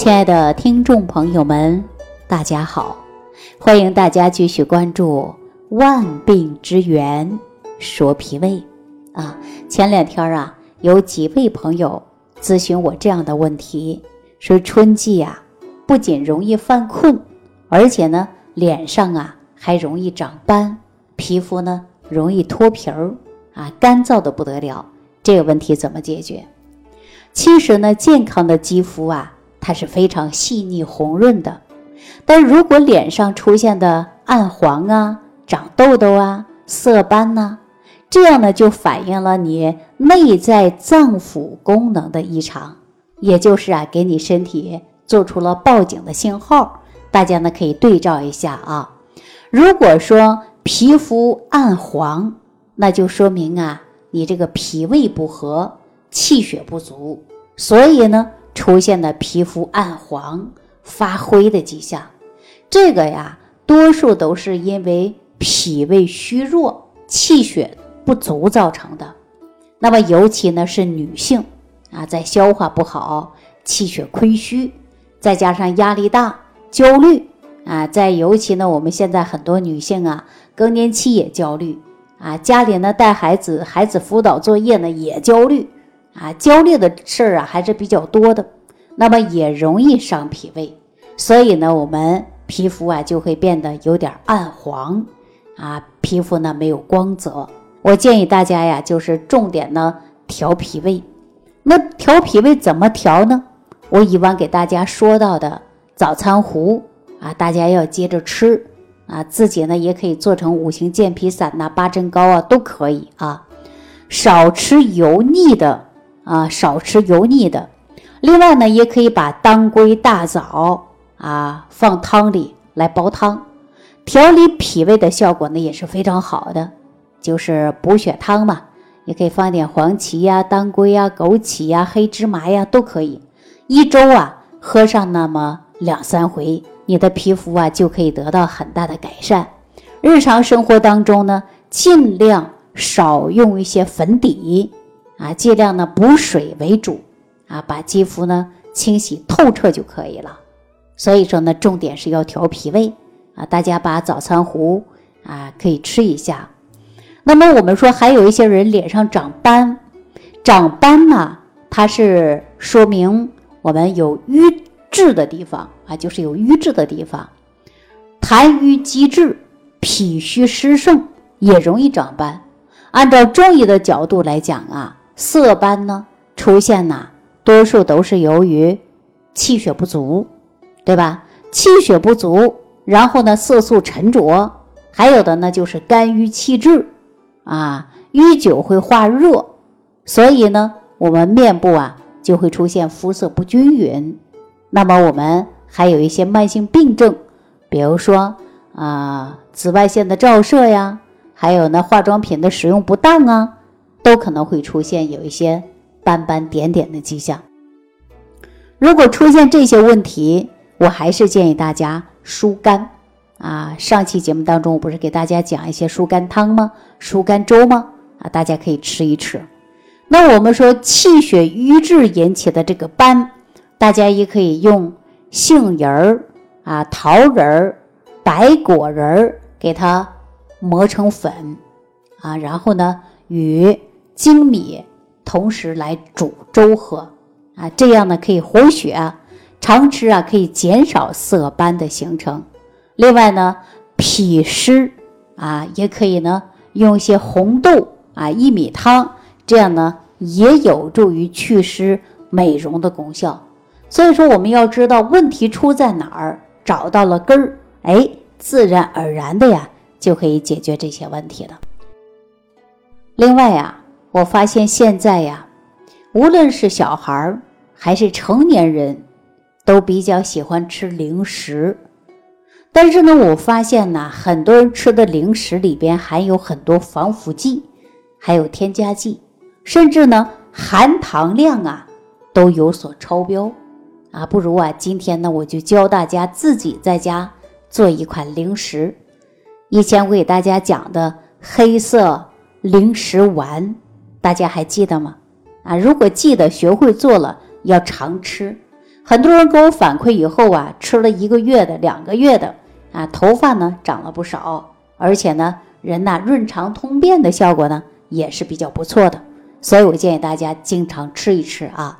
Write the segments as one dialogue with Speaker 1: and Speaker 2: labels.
Speaker 1: 亲爱的听众朋友们，大家好！欢迎大家继续关注《万病之源说脾胃》啊。前两天啊，有几位朋友咨询我这样的问题：说春季啊，不仅容易犯困，而且呢，脸上啊还容易长斑，皮肤呢容易脱皮儿啊，干燥的不得了。这个问题怎么解决？其实呢，健康的肌肤啊。它是非常细腻红润的，但如果脸上出现的暗黄啊、长痘痘啊、色斑呐，这样呢就反映了你内在脏腑功能的异常，也就是啊给你身体做出了报警的信号。大家呢可以对照一下啊，如果说皮肤暗黄，那就说明啊你这个脾胃不和，气血不足，所以呢。出现的皮肤暗黄、发灰的迹象，这个呀，多数都是因为脾胃虚弱、气血不足造成的。那么，尤其呢是女性啊，在消化不好、气血亏虚，再加上压力大、焦虑啊，在尤其呢，我们现在很多女性啊，更年期也焦虑啊，家里呢带孩子，孩子辅导作业呢也焦虑。啊，焦虑的事儿啊还是比较多的，那么也容易伤脾胃，所以呢，我们皮肤啊就会变得有点暗黄，啊，皮肤呢没有光泽。我建议大家呀，就是重点呢调脾胃。那调脾胃怎么调呢？我以往给大家说到的早餐糊啊，大家要接着吃啊，自己呢也可以做成五行健脾散呐、八珍糕啊，都可以啊，少吃油腻的。啊，少吃油腻的。另外呢，也可以把当归、大枣啊放汤里来煲汤，调理脾胃的效果呢也是非常好的，就是补血汤嘛。也可以放点黄芪呀、当归呀、枸杞呀、黑芝麻呀，都可以。一周啊喝上那么两三回，你的皮肤啊就可以得到很大的改善。日常生活当中呢，尽量少用一些粉底。啊，尽量呢补水为主，啊，把肌肤呢清洗透彻就可以了。所以说呢，重点是要调脾胃啊。大家把早餐糊啊可以吃一下。那么我们说还有一些人脸上长斑，长斑呢，它是说明我们有瘀滞的地方啊，就是有瘀滞的地方，痰瘀积滞，脾虚湿盛也容易长斑。按照中医的角度来讲啊。色斑呢出现呢，多数都是由于气血不足，对吧？气血不足，然后呢色素沉着，还有的呢就是肝郁气滞啊，淤久会化热，所以呢我们面部啊就会出现肤色不均匀。那么我们还有一些慢性病症，比如说啊紫外线的照射呀，还有呢化妆品的使用不当啊。都可能会出现有一些斑斑点点的迹象。如果出现这些问题，我还是建议大家疏肝啊。上期节目当中，我不是给大家讲一些疏肝汤吗？疏肝粥吗？啊，大家可以吃一吃。那我们说气血瘀滞引起的这个斑，大家也可以用杏仁儿啊、桃仁儿、白果仁儿给它磨成粉啊，然后呢与精米同时来煮粥喝啊，这样呢可以活血，常吃啊可以减少色斑的形成。另外呢，脾湿啊也可以呢用一些红豆啊薏米汤，这样呢也有助于祛湿美容的功效。所以说我们要知道问题出在哪儿，找到了根儿，哎，自然而然的呀就可以解决这些问题了。另外呀。我发现现在呀，无论是小孩儿还是成年人，都比较喜欢吃零食。但是呢，我发现呢，很多人吃的零食里边含有很多防腐剂，还有添加剂，甚至呢，含糖量啊都有所超标。啊，不如啊，今天呢，我就教大家自己在家做一款零食。以前我给大家讲的黑色零食丸。大家还记得吗？啊，如果记得，学会做了，要常吃。很多人给我反馈以后啊，吃了一个月的、两个月的啊，头发呢长了不少，而且呢，人呐润肠通便的效果呢也是比较不错的。所以我建议大家经常吃一吃啊。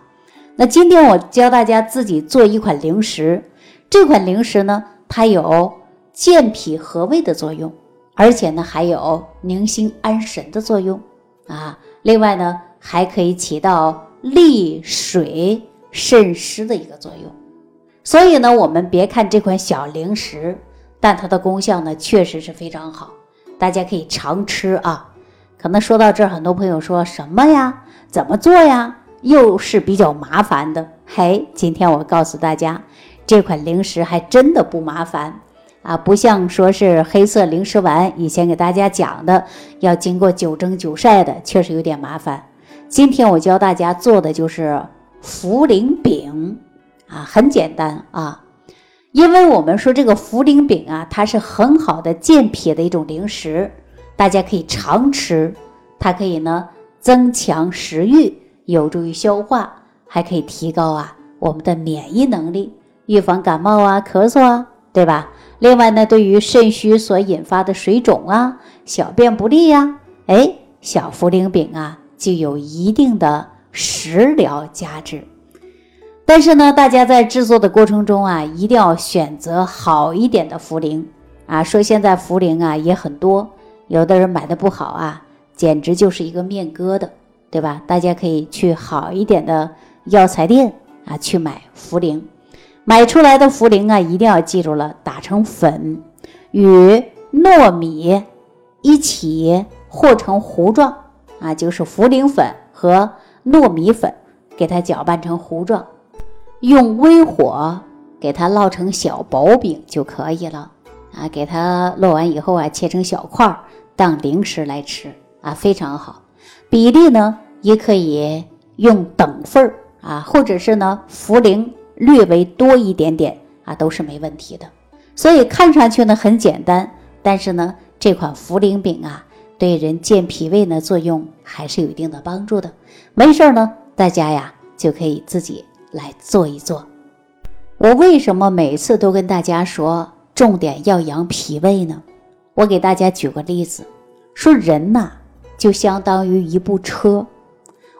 Speaker 1: 那今天我教大家自己做一款零食，这款零食呢，它有健脾和胃的作用，而且呢还有宁心安神的作用啊。另外呢，还可以起到利水渗湿的一个作用。所以呢，我们别看这款小零食，但它的功效呢确实是非常好，大家可以常吃啊。可能说到这儿，很多朋友说什么呀？怎么做呀？又是比较麻烦的，嘿，今天我告诉大家，这款零食还真的不麻烦啊，不像说是黑色零食丸以前给大家讲的，要经过九蒸九晒的，确实有点麻烦。今天我教大家做的就是茯苓饼啊，很简单啊，因为我们说这个茯苓饼啊，它是很好的健脾的一种零食，大家可以常吃，它可以呢增强食欲。有助于消化，还可以提高啊我们的免疫能力，预防感冒啊、咳嗽啊，对吧？另外呢，对于肾虚所引发的水肿啊、小便不利呀，哎，小茯苓饼啊，就有一定的食疗价值。但是呢，大家在制作的过程中啊，一定要选择好一点的茯苓啊。说现在茯苓啊也很多，有的人买的不好啊，简直就是一个面疙瘩。对吧？大家可以去好一点的药材店啊，去买茯苓。买出来的茯苓啊，一定要记住了，打成粉，与糯米一起和成糊状啊，就是茯苓粉和糯米粉，给它搅拌成糊状，用微火给它烙成小薄饼就可以了啊。给它烙完以后啊，切成小块儿当零食来吃啊，非常好。比例呢，也可以用等份儿啊，或者是呢，茯苓略微多一点点啊，都是没问题的。所以看上去呢很简单，但是呢，这款茯苓饼啊，对人健脾胃呢作用还是有一定的帮助的。没事呢，大家呀就可以自己来做一做。我为什么每次都跟大家说重点要养脾胃呢？我给大家举个例子，说人呐。就相当于一部车，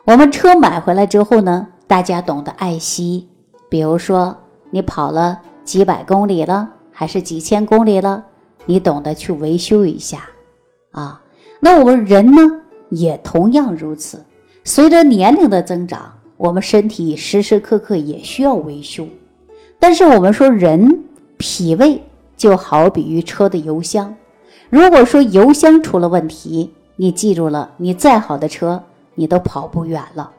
Speaker 1: 我们车买回来之后呢，大家懂得爱惜。比如说，你跑了几百公里了，还是几千公里了，你懂得去维修一下啊。那我们人呢，也同样如此。随着年龄的增长，我们身体时时刻刻也需要维修。但是我们说，人脾胃就好比于车的油箱，如果说油箱出了问题，你记住了，你再好的车，你都跑不远了。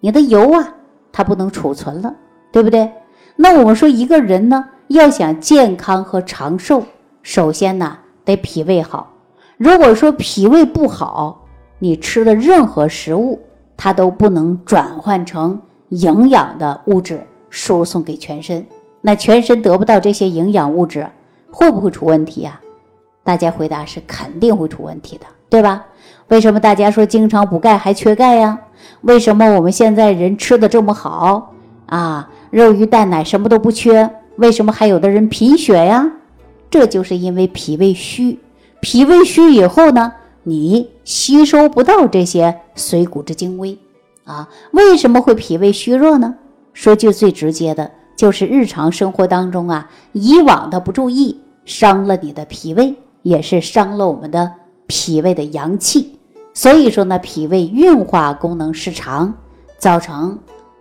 Speaker 1: 你的油啊，它不能储存了，对不对？那我们说一个人呢，要想健康和长寿，首先呢得脾胃好。如果说脾胃不好，你吃的任何食物，它都不能转换成营养的物质输送给全身。那全身得不到这些营养物质，会不会出问题呀？大家回答是肯定会出问题的，对吧？为什么大家说经常补钙还缺钙呀？为什么我们现在人吃的这么好啊？肉鱼蛋奶什么都不缺，为什么还有的人贫血呀？这就是因为脾胃虚。脾胃虚以后呢，你吸收不到这些水谷之精微啊。为什么会脾胃虚弱呢？说句最直接的，就是日常生活当中啊，以往的不注意，伤了你的脾胃，也是伤了我们的脾胃的阳气。所以说呢，脾胃运化功能失常，造成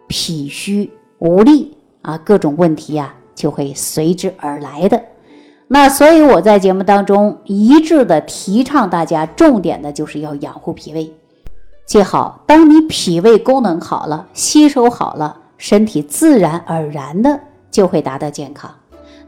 Speaker 1: 脾虚无力啊，各种问题呀就会随之而来的。那所以我在节目当中一致的提倡大家，重点的就是要养护脾胃。记好，当你脾胃功能好了，吸收好了，身体自然而然的就会达到健康。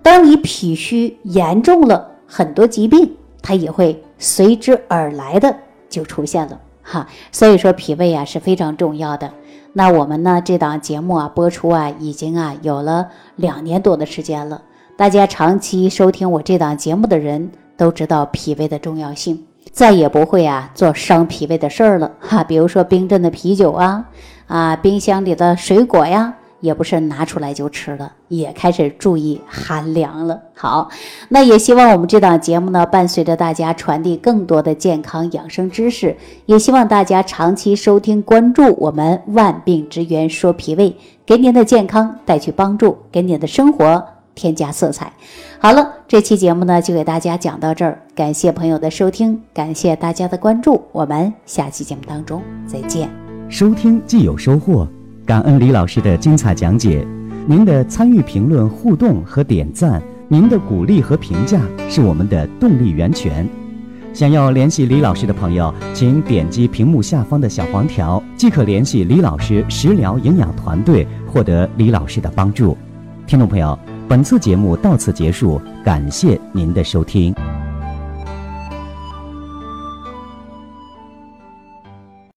Speaker 1: 当你脾虚严重了，很多疾病它也会随之而来的。就出现了哈，所以说脾胃啊是非常重要的。那我们呢这档节目啊播出啊已经啊有了两年多的时间了，大家长期收听我这档节目的人都知道脾胃的重要性，再也不会啊做伤脾胃的事儿了哈。比如说冰镇的啤酒啊，啊冰箱里的水果呀，也不是拿出来就吃了，也开始注意寒凉了。好，那也希望我们这档节目呢，伴随着大家传递更多的健康养生知识，也希望大家长期收听关注我们万病之源说脾胃，给您的健康带去帮助，给您的生活添加色彩。好了，这期节目呢就给大家讲到这儿，感谢朋友的收听，感谢大家的关注，我们下期节目当中再见。
Speaker 2: 收听既有收获，感恩李老师的精彩讲解。您的参与、评论、互动和点赞，您的鼓励和评价是我们的动力源泉。想要联系李老师的朋友，请点击屏幕下方的小黄条，即可联系李老师食疗营养团队，获得李老师的帮助。听众朋友，本次节目到此结束，感谢您的收听。